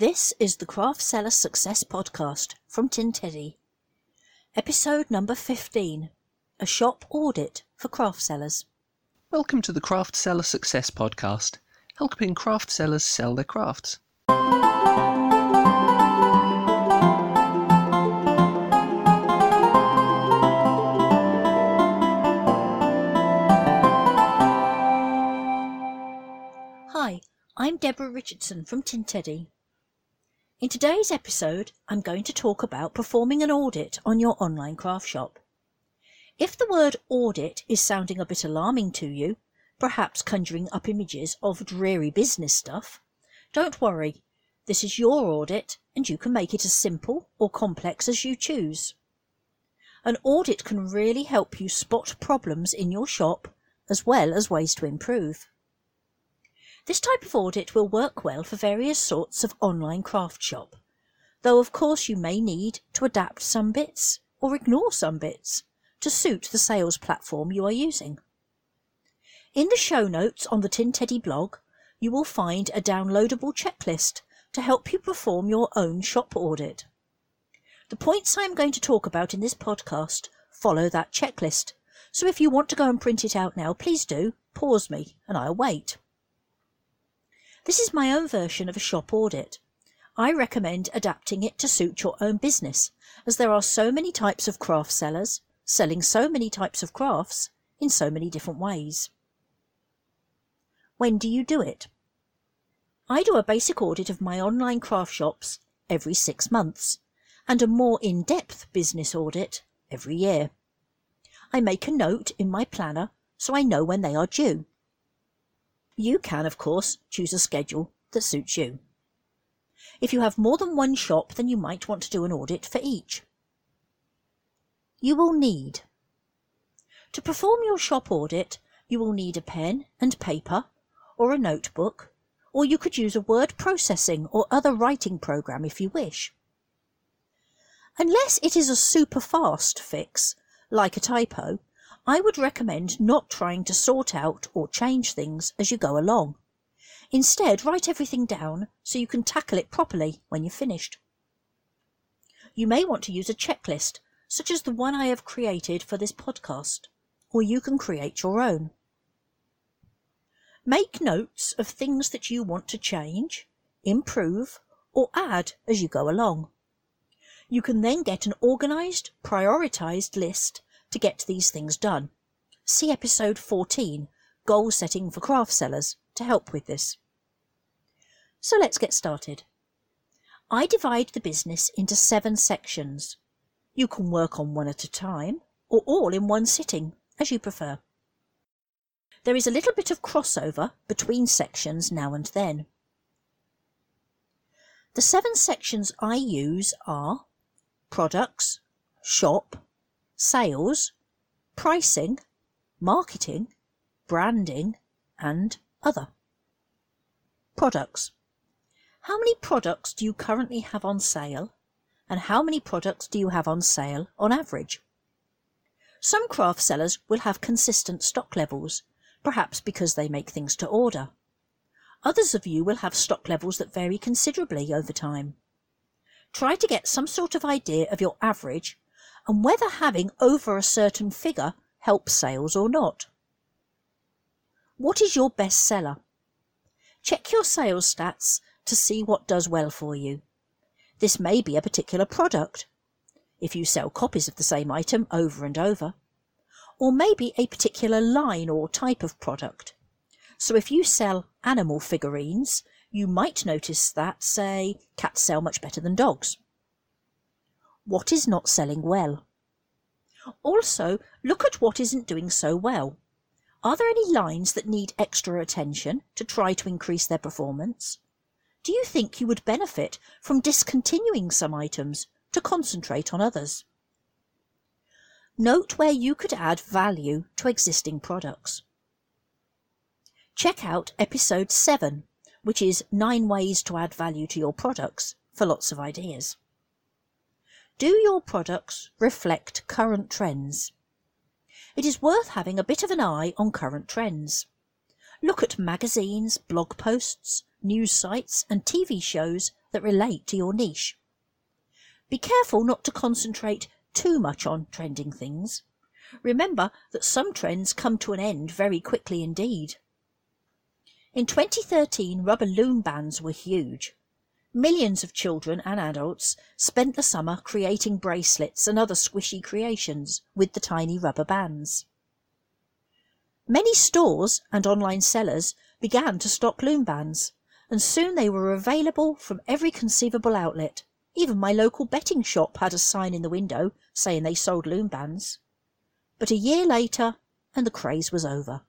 This is the Craft Seller Success Podcast from Tin Teddy. Episode number 15 A Shop Audit for Craft Sellers. Welcome to the Craft Seller Success Podcast, helping craft sellers sell their crafts. Hi, I'm Deborah Richardson from Tin Teddy. In today's episode, I'm going to talk about performing an audit on your online craft shop. If the word audit is sounding a bit alarming to you, perhaps conjuring up images of dreary business stuff, don't worry. This is your audit and you can make it as simple or complex as you choose. An audit can really help you spot problems in your shop as well as ways to improve. This type of audit will work well for various sorts of online craft shop, though of course you may need to adapt some bits or ignore some bits to suit the sales platform you are using. In the show notes on the Tin Teddy blog, you will find a downloadable checklist to help you perform your own shop audit. The points I am going to talk about in this podcast follow that checklist, so if you want to go and print it out now, please do, pause me and I'll wait. This is my own version of a shop audit. I recommend adapting it to suit your own business, as there are so many types of craft sellers selling so many types of crafts in so many different ways. When do you do it? I do a basic audit of my online craft shops every six months and a more in-depth business audit every year. I make a note in my planner so I know when they are due. You can, of course, choose a schedule that suits you. If you have more than one shop, then you might want to do an audit for each. You will need To perform your shop audit, you will need a pen and paper or a notebook, or you could use a word processing or other writing program if you wish. Unless it is a super fast fix, like a typo, I would recommend not trying to sort out or change things as you go along. Instead, write everything down so you can tackle it properly when you've finished. You may want to use a checklist, such as the one I have created for this podcast, or you can create your own. Make notes of things that you want to change, improve, or add as you go along. You can then get an organised, prioritised list to get these things done. See episode 14, Goal Setting for Craft Sellers, to help with this. So let's get started. I divide the business into seven sections. You can work on one at a time, or all in one sitting, as you prefer. There is a little bit of crossover between sections now and then. The seven sections I use are products, shop, sales, pricing, marketing, branding, and other. Products. How many products do you currently have on sale? And how many products do you have on sale on average? Some craft sellers will have consistent stock levels, perhaps because they make things to order. Others of you will have stock levels that vary considerably over time. Try to get some sort of idea of your average and whether having over a certain figure helps sales or not. What is your best seller? Check your sales stats to see what does well for you. This may be a particular product, if you sell copies of the same item over and over, or maybe a particular line or type of product. So if you sell animal figurines, you might notice that, say, cats sell much better than dogs. What is not selling well? Also, look at what isn't doing so well. Are there any lines that need extra attention to try to increase their performance? Do you think you would benefit from discontinuing some items to concentrate on others? Note where you could add value to existing products. Check out episode 7, which is 9 ways to add value to your products, for lots of ideas. Do your products reflect current trends? It is worth having a bit of an eye on current trends. Look at magazines, blog posts, news sites and TV shows that relate to your niche. Be careful not to concentrate too much on trending things. Remember that some trends come to an end very quickly indeed. In 2013, rubber loom bands were huge. Millions of children and adults spent the summer creating bracelets and other squishy creations with the tiny rubber bands. Many stores and online sellers began to stock loom bands, and soon they were available from every conceivable outlet. Even my local betting shop had a sign in the window saying they sold loom bands. But a year later, and the craze was over.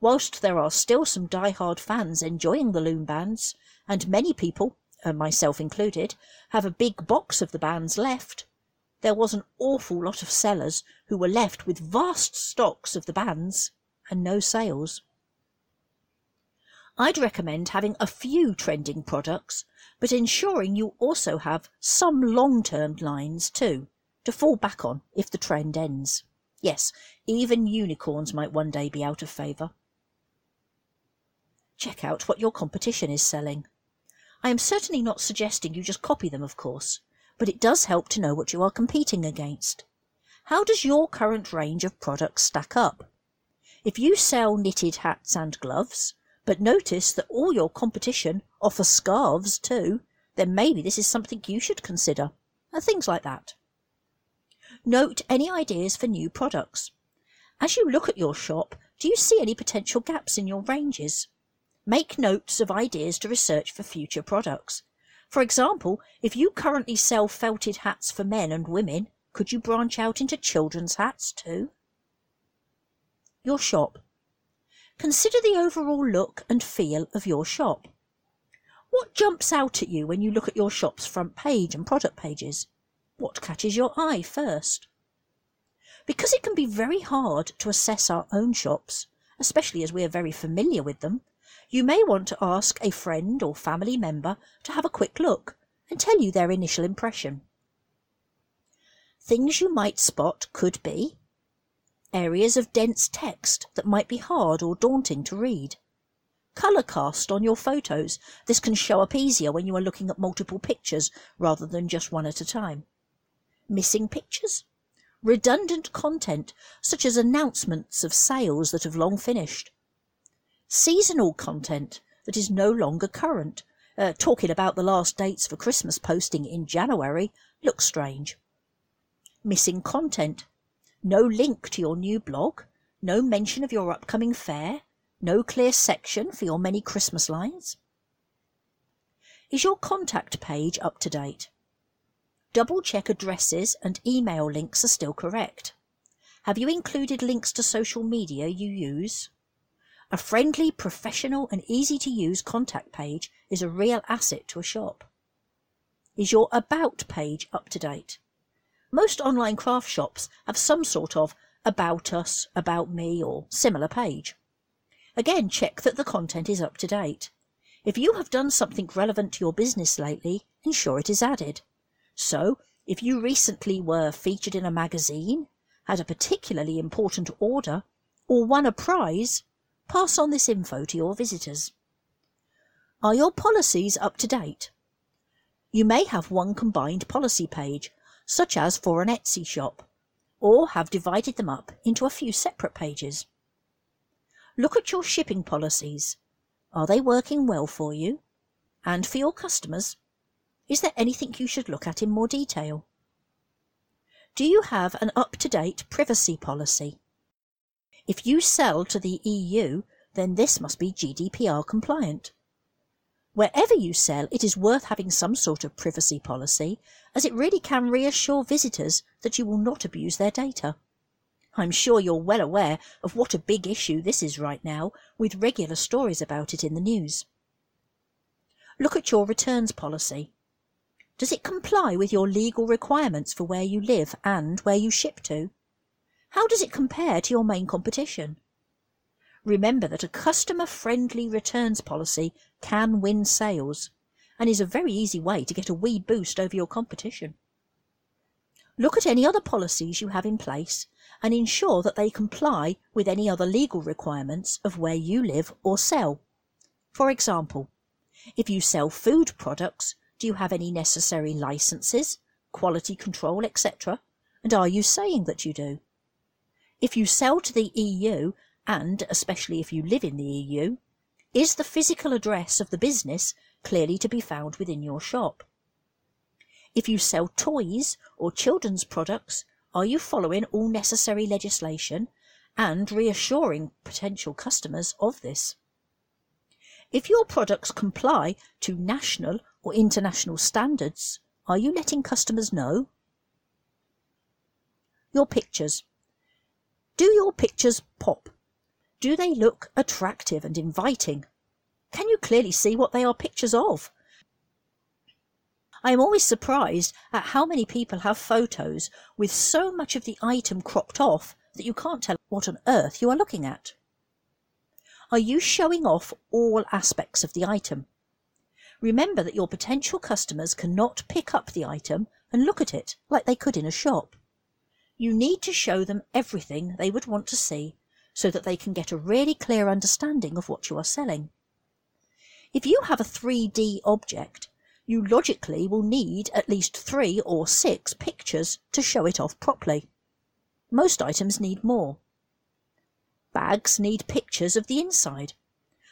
Whilst there are still some die-hard fans enjoying the loom bands, and many people, and myself included, have a big box of the bands left, there was an awful lot of sellers who were left with vast stocks of the bands and no sales. I'd recommend having a few trending products, but ensuring you also have some long-term lines too, to fall back on if the trend ends. Yes, even unicorns might one day be out of favour. Check out what your competition is selling. I am certainly not suggesting you just copy them, of course, but it does help to know what you are competing against. How does your current range of products stack up? If you sell knitted hats and gloves, but notice that all your competition offer scarves too, then maybe this is something you should consider, and things like that. Note any ideas for new products. As you look at your shop, do you see any potential gaps in your ranges? Make notes of ideas to research for future products. For example, if you currently sell felted hats for men and women, could you branch out into children's hats too? Your shop. Consider the overall look and feel of your shop. What jumps out at you when you look at your shop's front page and product pages? What catches your eye first? Because it can be very hard to assess our own shops, especially as we are very familiar with them, you may want to ask a friend or family member to have a quick look and tell you their initial impression. Things you might spot could be areas of dense text that might be hard or daunting to read. Colour cast on your photos. This can show up easier when you are looking at multiple pictures rather than just one at a time missing pictures, redundant content such as announcements of sales that have long finished, seasonal content that is no longer current. Uh, talking about the last dates for Christmas posting in January looks strange. Missing content. No link to your new blog, no mention of your upcoming fair, no clear section for your many Christmas lines. Is your contact page up to date? Double check addresses and email links are still correct. Have you included links to social media you use? A friendly, professional and easy to use contact page is a real asset to a shop. Is your About page up to date? Most online craft shops have some sort of About Us, About Me or similar page. Again, check that the content is up to date. If you have done something relevant to your business lately, ensure it is added. So, if you recently were featured in a magazine, had a particularly important order, or won a prize, pass on this info to your visitors. Are your policies up to date? You may have one combined policy page, such as for an Etsy shop, or have divided them up into a few separate pages. Look at your shipping policies. Are they working well for you and for your customers? Is there anything you should look at in more detail? Do you have an up-to-date privacy policy? If you sell to the EU, then this must be GDPR compliant. Wherever you sell, it is worth having some sort of privacy policy, as it really can reassure visitors that you will not abuse their data. I'm sure you're well aware of what a big issue this is right now, with regular stories about it in the news. Look at your returns policy. Does it comply with your legal requirements for where you live and where you ship to? How does it compare to your main competition? Remember that a customer-friendly returns policy can win sales and is a very easy way to get a wee boost over your competition. Look at any other policies you have in place and ensure that they comply with any other legal requirements of where you live or sell. For example, if you sell food products, Do you have any necessary licenses, quality control, etc.? And are you saying that you do? If you sell to the EU, and especially if you live in the EU, is the physical address of the business clearly to be found within your shop? If you sell toys or children's products, are you following all necessary legislation and reassuring potential customers of this? If your products comply to national or international standards, are you letting customers know? Your pictures. Do your pictures pop? Do they look attractive and inviting? Can you clearly see what they are pictures of? I am always surprised at how many people have photos with so much of the item cropped off that you can't tell what on earth you are looking at. Are you showing off all aspects of the item? Remember that your potential customers cannot pick up the item and look at it like they could in a shop. You need to show them everything they would want to see so that they can get a really clear understanding of what you are selling. If you have a 3D object, you logically will need at least three or six pictures to show it off properly. Most items need more. Bags need pictures of the inside.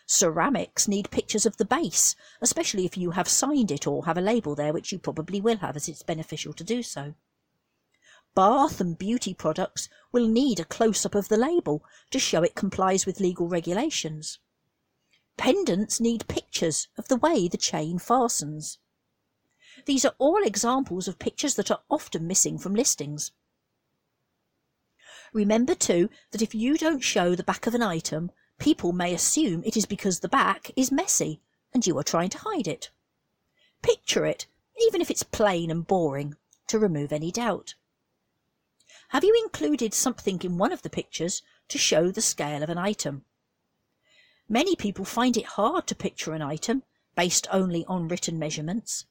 Ceramics need pictures of the base, especially if you have signed it or have a label there, which you probably will have as it's beneficial to do so. Bath and beauty products will need a close-up of the label to show it complies with legal regulations. Pendants need pictures of the way the chain fastens. These are all examples of pictures that are often missing from listings. Remember too that if you don't show the back of an item, people may assume it is because the back is messy and you are trying to hide it. Picture it, even if it's plain and boring, to remove any doubt. Have you included something in one of the pictures to show the scale of an item? Many people find it hard to picture an item based only on written measurements.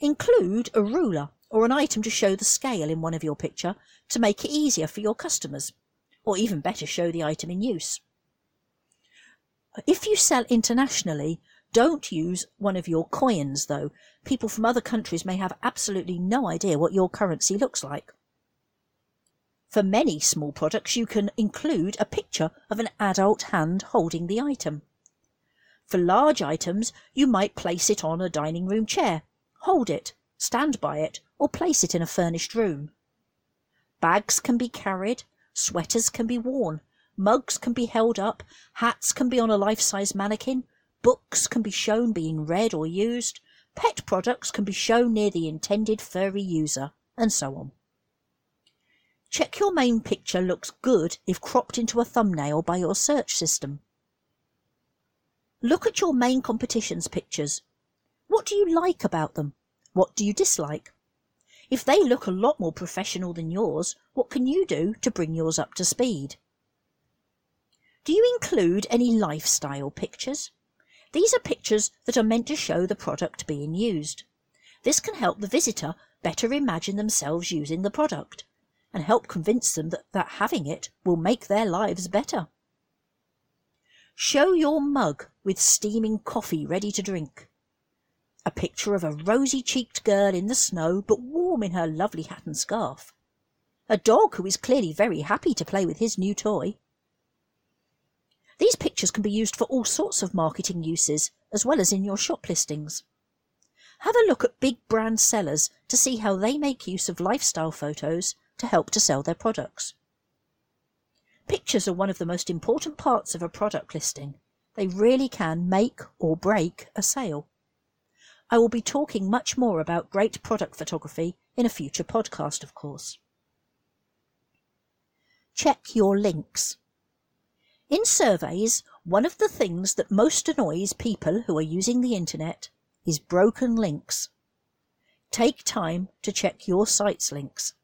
Include a ruler or an item to show the scale in one of your picture to make it easier for your customers, or even better show the item in use. If you sell internationally, don't use one of your coins though. People from other countries may have absolutely no idea what your currency looks like. For many small products, you can include a picture of an adult hand holding the item. For large items, you might place it on a dining room chair, hold it, stand by it, or place it in a furnished room. Bags can be carried, sweaters can be worn, mugs can be held up, hats can be on a life-size mannequin, books can be shown being read or used, pet products can be shown near the intended furry user, and so on. Check your main picture looks good if cropped into a thumbnail by your search system. Look at your main competition's pictures. What do you like about them? What do you dislike? If they look a lot more professional than yours, what can you do to bring yours up to speed? Do you include any lifestyle pictures? These are pictures that are meant to show the product being used. This can help the visitor better imagine themselves using the product and help convince them that, that having it will make their lives better. Show your mug with steaming coffee ready to drink. A picture of a rosy-cheeked girl in the snow but warm in her lovely hat and scarf. A dog who is clearly very happy to play with his new toy. These pictures can be used for all sorts of marketing uses, as well as in your shop listings. Have a look at big brand sellers to see how they make use of lifestyle photos to help to sell their products. Pictures are one of the most important parts of a product listing. They really can make or break a sale. I will be talking much more about great product photography in a future podcast, of course. Check your links. In surveys, one of the things that most annoys people who are using the internet is broken links. Take time to check your site's links.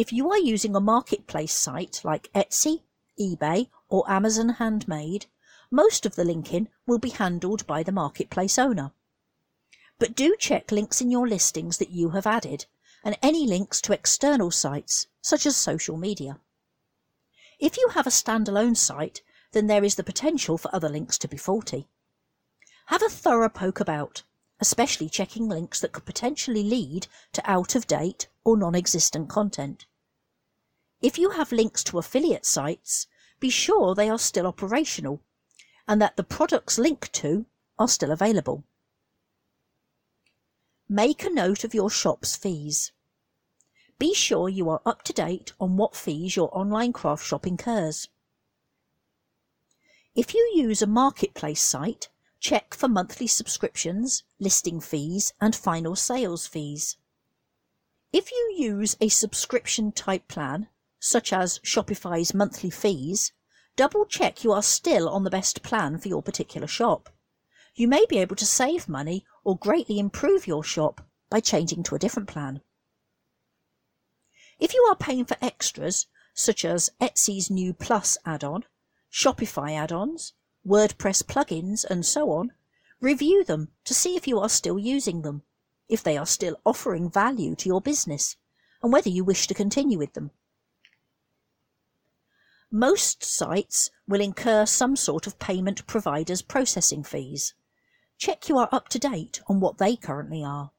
If you are using a marketplace site like Etsy, eBay or Amazon Handmade, most of the linking will be handled by the marketplace owner. But do check links in your listings that you have added and any links to external sites, such as social media. If you have a standalone site, then there is the potential for other links to be faulty. Have a thorough poke about especially checking links that could potentially lead to out of date or non existent content. If you have links to affiliate sites, be sure they are still operational and that the products linked to are still available. Make a note of your shop's fees. Be sure you are up to date on what fees your online craft shop incurs. If you use a marketplace site, check for monthly subscriptions, listing fees, and final sales fees. If you use a subscription type plan, such as Shopify's monthly fees, double check you are still on the best plan for your particular shop. You may be able to save money or greatly improve your shop by changing to a different plan. If you are paying for extras, such as Etsy's new Plus add-on, Shopify add-ons, WordPress plugins, and so on, review them to see if you are still using them, if they are still offering value to your business, and whether you wish to continue with them. Most sites will incur some sort of payment providers processing fees. Check you are up to date on what they currently are.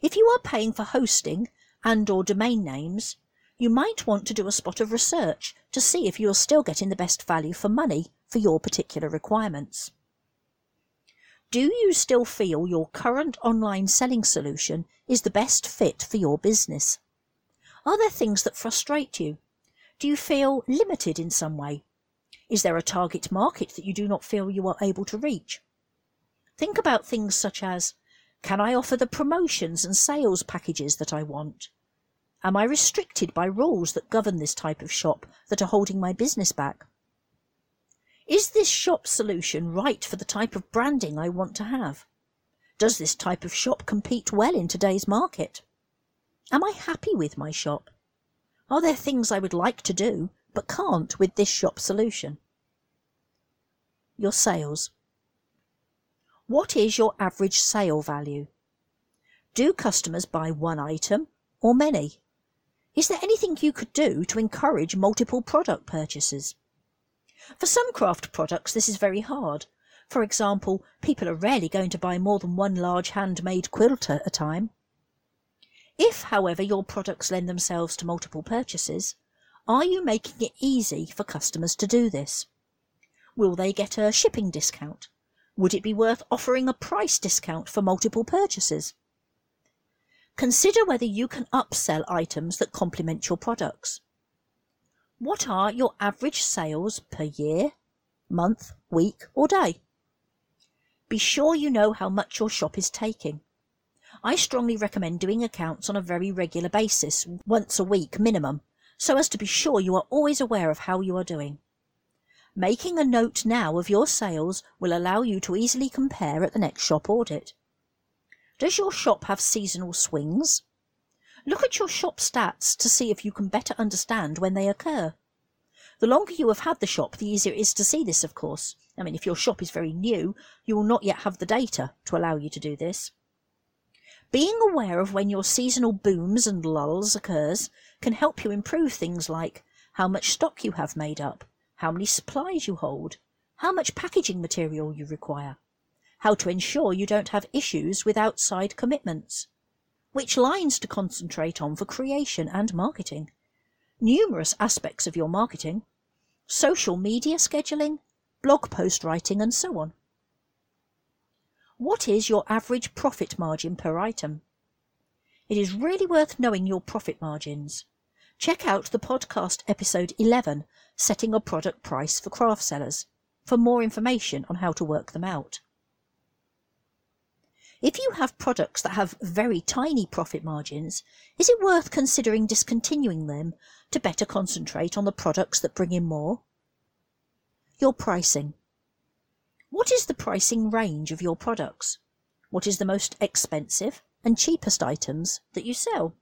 If you are paying for hosting and or domain names, you might want to do a spot of research to see if you are still getting the best value for money for your particular requirements. Do you still feel your current online selling solution is the best fit for your business? Are there things that frustrate you? Do you feel limited in some way? Is there a target market that you do not feel you are able to reach? Think about things such as Can I offer the promotions and sales packages that I want? Am I restricted by rules that govern this type of shop that are holding my business back? Is this shop solution right for the type of branding I want to have? Does this type of shop compete well in today's market? Am I happy with my shop? Are there things I would like to do but can't with this shop solution? Your sales. What is your average sale value? Do customers buy one item or many? Is there anything you could do to encourage multiple product purchases? For some craft products, this is very hard. For example, people are rarely going to buy more than one large handmade quilt at a time. If, however, your products lend themselves to multiple purchases, are you making it easy for customers to do this? Will they get a shipping discount? Would it be worth offering a price discount for multiple purchases? Consider whether you can upsell items that complement your products. What are your average sales per year, month, week, or day? Be sure you know how much your shop is taking. I strongly recommend doing accounts on a very regular basis, once a week minimum, so as to be sure you are always aware of how you are doing. Making a note now of your sales will allow you to easily compare at the next shop audit. Does your shop have seasonal swings? Look at your shop stats to see if you can better understand when they occur. The longer you have had the shop, the easier it is to see this, of course. I mean, if your shop is very new, you will not yet have the data to allow you to do this. Being aware of when your seasonal booms and lulls occurs can help you improve things like how much stock you have made up, how many supplies you hold, how much packaging material you require, how to ensure you don't have issues with outside commitments, which lines to concentrate on for creation and marketing, numerous aspects of your marketing, social media scheduling, blog post writing, and so on. What is your average profit margin per item? It is really worth knowing your profit margins. Check out the podcast episode 11, Setting a Product Price for Craft Sellers, for more information on how to work them out. If you have products that have very tiny profit margins, is it worth considering discontinuing them to better concentrate on the products that bring in more? Your pricing. What is the pricing range of your products? What is the most expensive and cheapest items that you sell?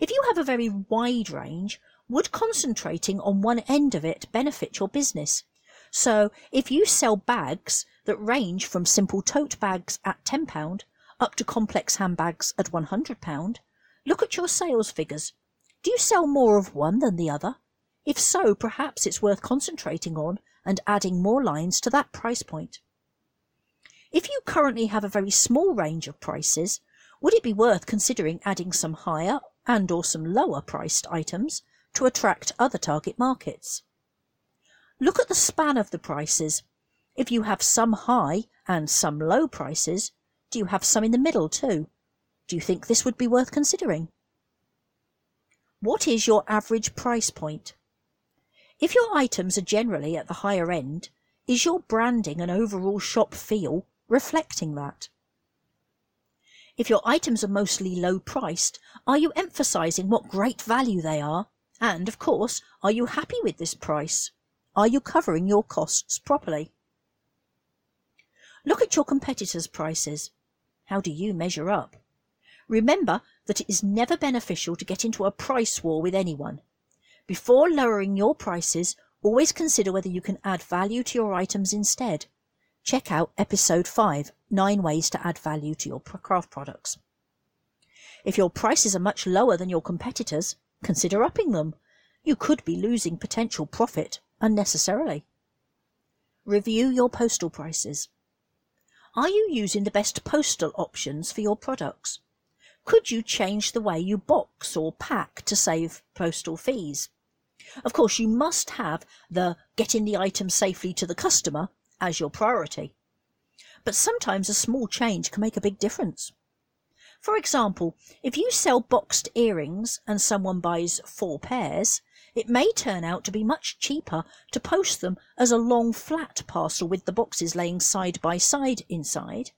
If you have a very wide range, would concentrating on one end of it benefit your business? So if you sell bags that range from simple tote bags at £10 up to complex handbags at £100, look at your sales figures. Do you sell more of one than the other? If so, perhaps it's worth concentrating on and adding more lines to that price point. If you currently have a very small range of prices, would it be worth considering adding some higher and or some lower priced items to attract other target markets? Look at the span of the prices. If you have some high and some low prices, do you have some in the middle too? Do you think this would be worth considering? What is your average price point? If your items are generally at the higher end, is your branding and overall shop feel reflecting that? If your items are mostly low priced, are you emphasizing what great value they are? And of course, are you happy with this price? Are you covering your costs properly? Look at your competitors' prices. How do you measure up? Remember that it is never beneficial to get into a price war with anyone. Before lowering your prices, always consider whether you can add value to your items instead. Check out episode 5, 9 ways to add value to your craft products. If your prices are much lower than your competitors, consider upping them. You could be losing potential profit unnecessarily. Review your postal prices. Are you using the best postal options for your products? Could you change the way you box or pack to save postal fees? Of course, you must have the getting the item safely to the customer as your priority. But sometimes a small change can make a big difference. For example, if you sell boxed earrings and someone buys four pairs, it may turn out to be much cheaper to post them as a long flat parcel with the boxes laying side by side inside,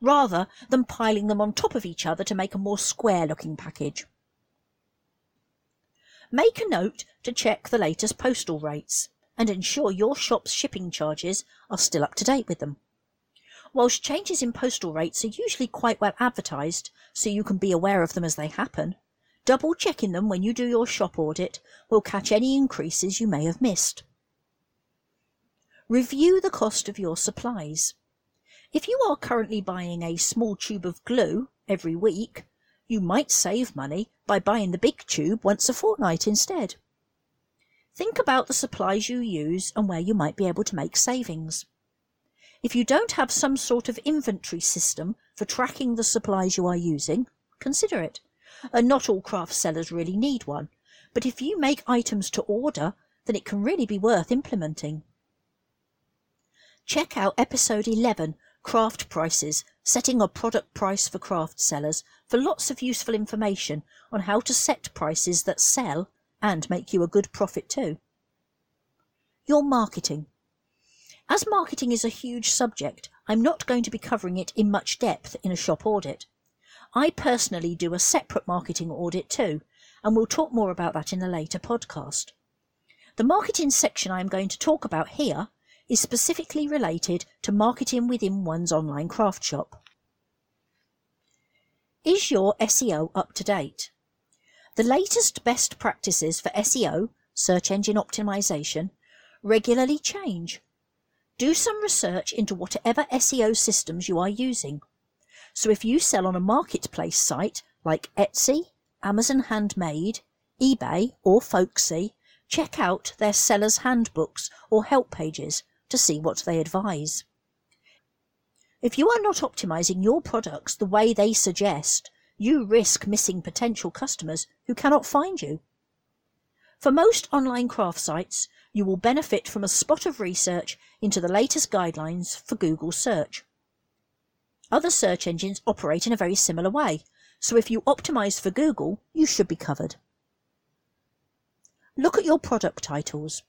rather than piling them on top of each other to make a more square looking package. Make a note to check the latest postal rates and ensure your shop's shipping charges are still up to date with them. Whilst changes in postal rates are usually quite well advertised so you can be aware of them as they happen, double checking them when you do your shop audit will catch any increases you may have missed. Review the cost of your supplies. If you are currently buying a small tube of glue every week, you might save money by buying the big tube once a fortnight instead. Think about the supplies you use and where you might be able to make savings. If you don't have some sort of inventory system for tracking the supplies you are using, consider it. And not all craft sellers really need one, but if you make items to order, then it can really be worth implementing. Check out episode 11, Craft Prices, Setting a Product Price for Craft Sellers, for lots of useful information on how to set prices that sell and make you a good profit too. Your marketing. As marketing is a huge subject, I'm not going to be covering it in much depth in a shop audit. I personally do a separate marketing audit too, and we'll talk more about that in a later podcast. The marketing section I am going to talk about here is specifically related to marketing within one's online craft shop. Is your SEO up to date? The latest best practices for SEO, search engine optimization, regularly change. Do some research into whatever SEO systems you are using. So if you sell on a marketplace site like Etsy, Amazon Handmade, eBay or Folksy, check out their sellers' handbooks or help pages to see what they advise. If you are not optimizing your products the way they suggest, you risk missing potential customers who cannot find you. For most online craft sites, you will benefit from a spot of research into the latest guidelines for Google search. Other search engines operate in a very similar way, so if you optimize for Google, you should be covered. Look at your product titles.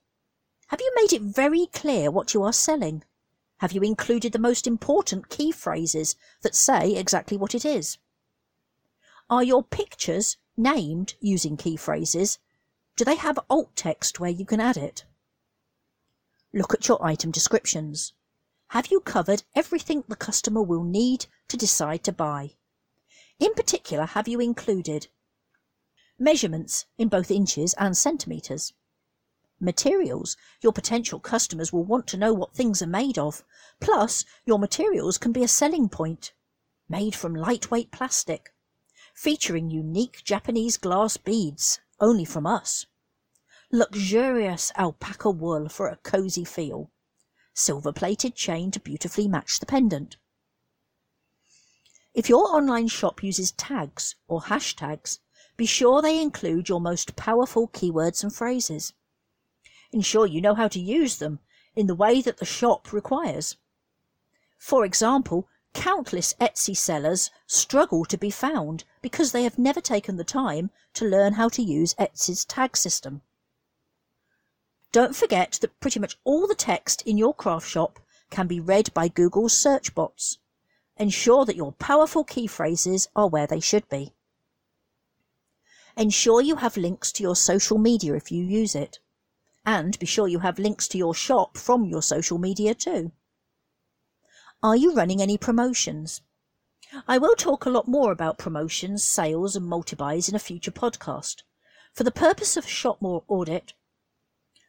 Have you made it very clear what you are selling? Have you included the most important key phrases that say exactly what it is? Are your pictures named using key phrases? Do they have alt text where you can add it? Look at your item descriptions. Have you covered everything the customer will need to decide to buy? In particular, have you included measurements in both inches and centimetres? Materials. Your potential customers will want to know what things are made of. Plus, your materials can be a selling point. Made from lightweight plastic featuring unique Japanese glass beads, only from us. Luxurious alpaca wool for a cosy feel. Silver plated chain to beautifully match the pendant. If your online shop uses tags or hashtags, be sure they include your most powerful keywords and phrases. Ensure you know how to use them in the way that the shop requires. For example, countless Etsy sellers struggle to be found because they have never taken the time to learn how to use Etsy's tag system. Don't forget that pretty much all the text in your craft shop can be read by Google's search bots. Ensure that your powerful key phrases are where they should be. Ensure you have links to your social media if you use it. And be sure you have links to your shop from your social media too. Are you running any promotions? I will talk a lot more about promotions, sales, and multi-buys in a future podcast. For the purpose of a shop audit,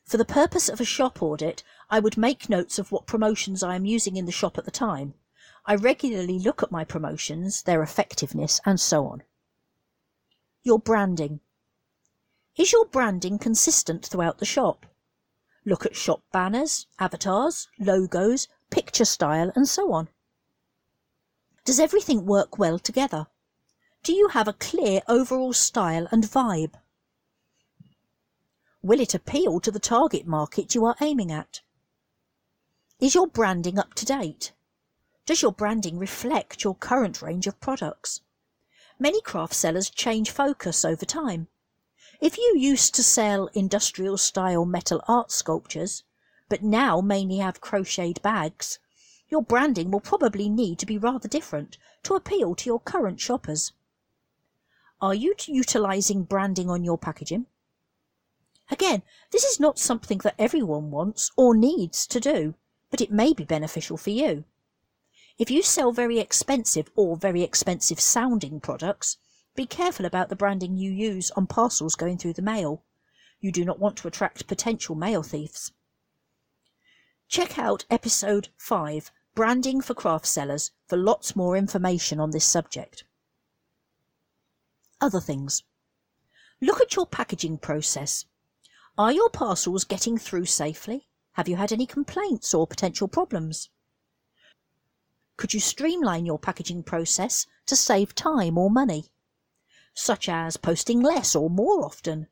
for the purpose of a shop audit, I would make notes of what promotions I am using in the shop at the time. I regularly look at my promotions, their effectiveness, and so on. Your branding. Is your branding consistent throughout the shop? Look at shop banners, avatars, logos, picture style, and so on. Does everything work well together? Do you have a clear overall style and vibe? Will it appeal to the target market you are aiming at? Is your branding up to date? Does your branding reflect your current range of products? Many craft sellers change focus over time. If you used to sell industrial style metal art sculptures, but now mainly have crocheted bags, your branding will probably need to be rather different to appeal to your current shoppers. Are you utilising branding on your packaging? Again, this is not something that everyone wants or needs to do, but it may be beneficial for you. If you sell very expensive or very expensive sounding products, be careful about the branding you use on parcels going through the mail. You do not want to attract potential mail thieves. Check out episode 5, Branding for Craft Sellers, for lots more information on this subject. Other things. Look at your packaging process. Are your parcels getting through safely? Have you had any complaints or potential problems? Could you streamline your packaging process to save time or money? Such as posting less or more often,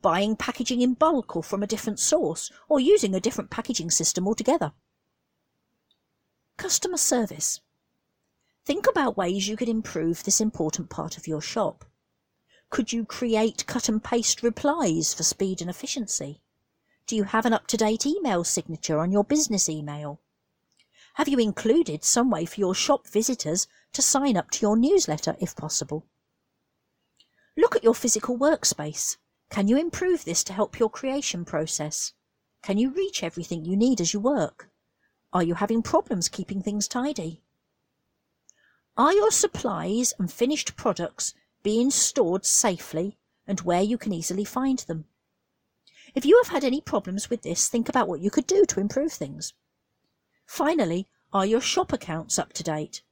buying packaging in bulk or from a different source, or using a different packaging system altogether. Customer service. Think about ways you could improve this important part of your shop. Could you create cut and paste replies for speed and efficiency? Do you have an up-to-date email signature on your business email? Have you included some way for your shop visitors to sign up to your newsletter if possible? Look at your physical workspace. Can you improve this to help your creation process? Can you reach everything you need as you work? Are you having problems keeping things tidy? Are your supplies and finished products being stored safely and where you can easily find them? If you have had any problems with this, think about what you could do to improve things. Finally, are your shop accounts up to date?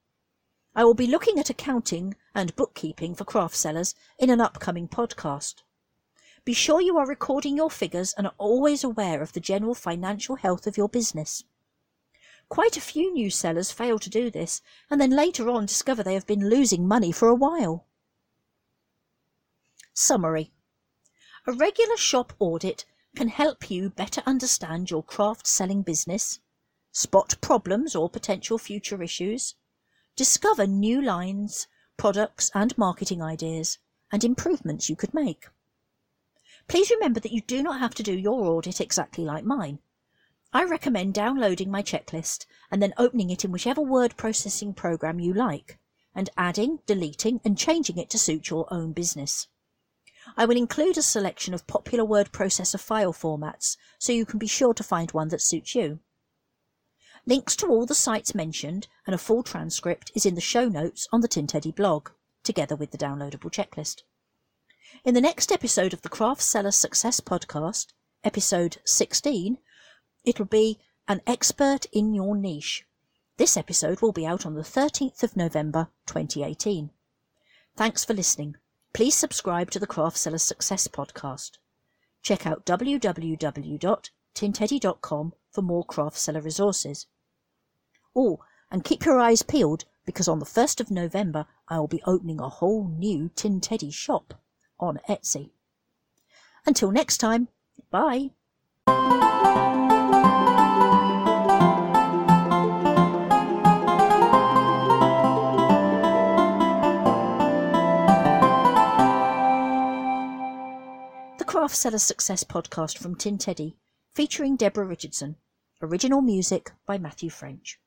I will be looking at accounting and bookkeeping for craft sellers in an upcoming podcast. Be sure you are recording your figures and are always aware of the general financial health of your business. Quite a few new sellers fail to do this and then later on discover they have been losing money for a while. Summary A regular shop audit can help you better understand your craft selling business, spot problems or potential future issues, discover new lines, products and marketing ideas, and improvements you could make. Please remember that you do not have to do your audit exactly like mine. I recommend downloading my checklist and then opening it in whichever word processing program you like, and adding, deleting and changing it to suit your own business. I will include a selection of popular word processor file formats so you can be sure to find one that suits you. Links to all the sites mentioned and a full transcript is in the show notes on the Tin Teddy blog, together with the downloadable checklist. In the next episode of the Craft Seller Success Podcast, episode 16, it'll be An Expert in Your Niche. This episode will be out on the 13th of November 2018. Thanks for listening. Please subscribe to the Craft Seller Success Podcast. Check out www.tinteddy.com for more craft seller resources. Oh, and keep your eyes peeled because on the 1st of November I will be opening a whole new Tin Teddy shop on Etsy. Until next time, bye. The Craft Seller Success Podcast from Tin Teddy, featuring Deborah Richardson. Original music by Matthew French.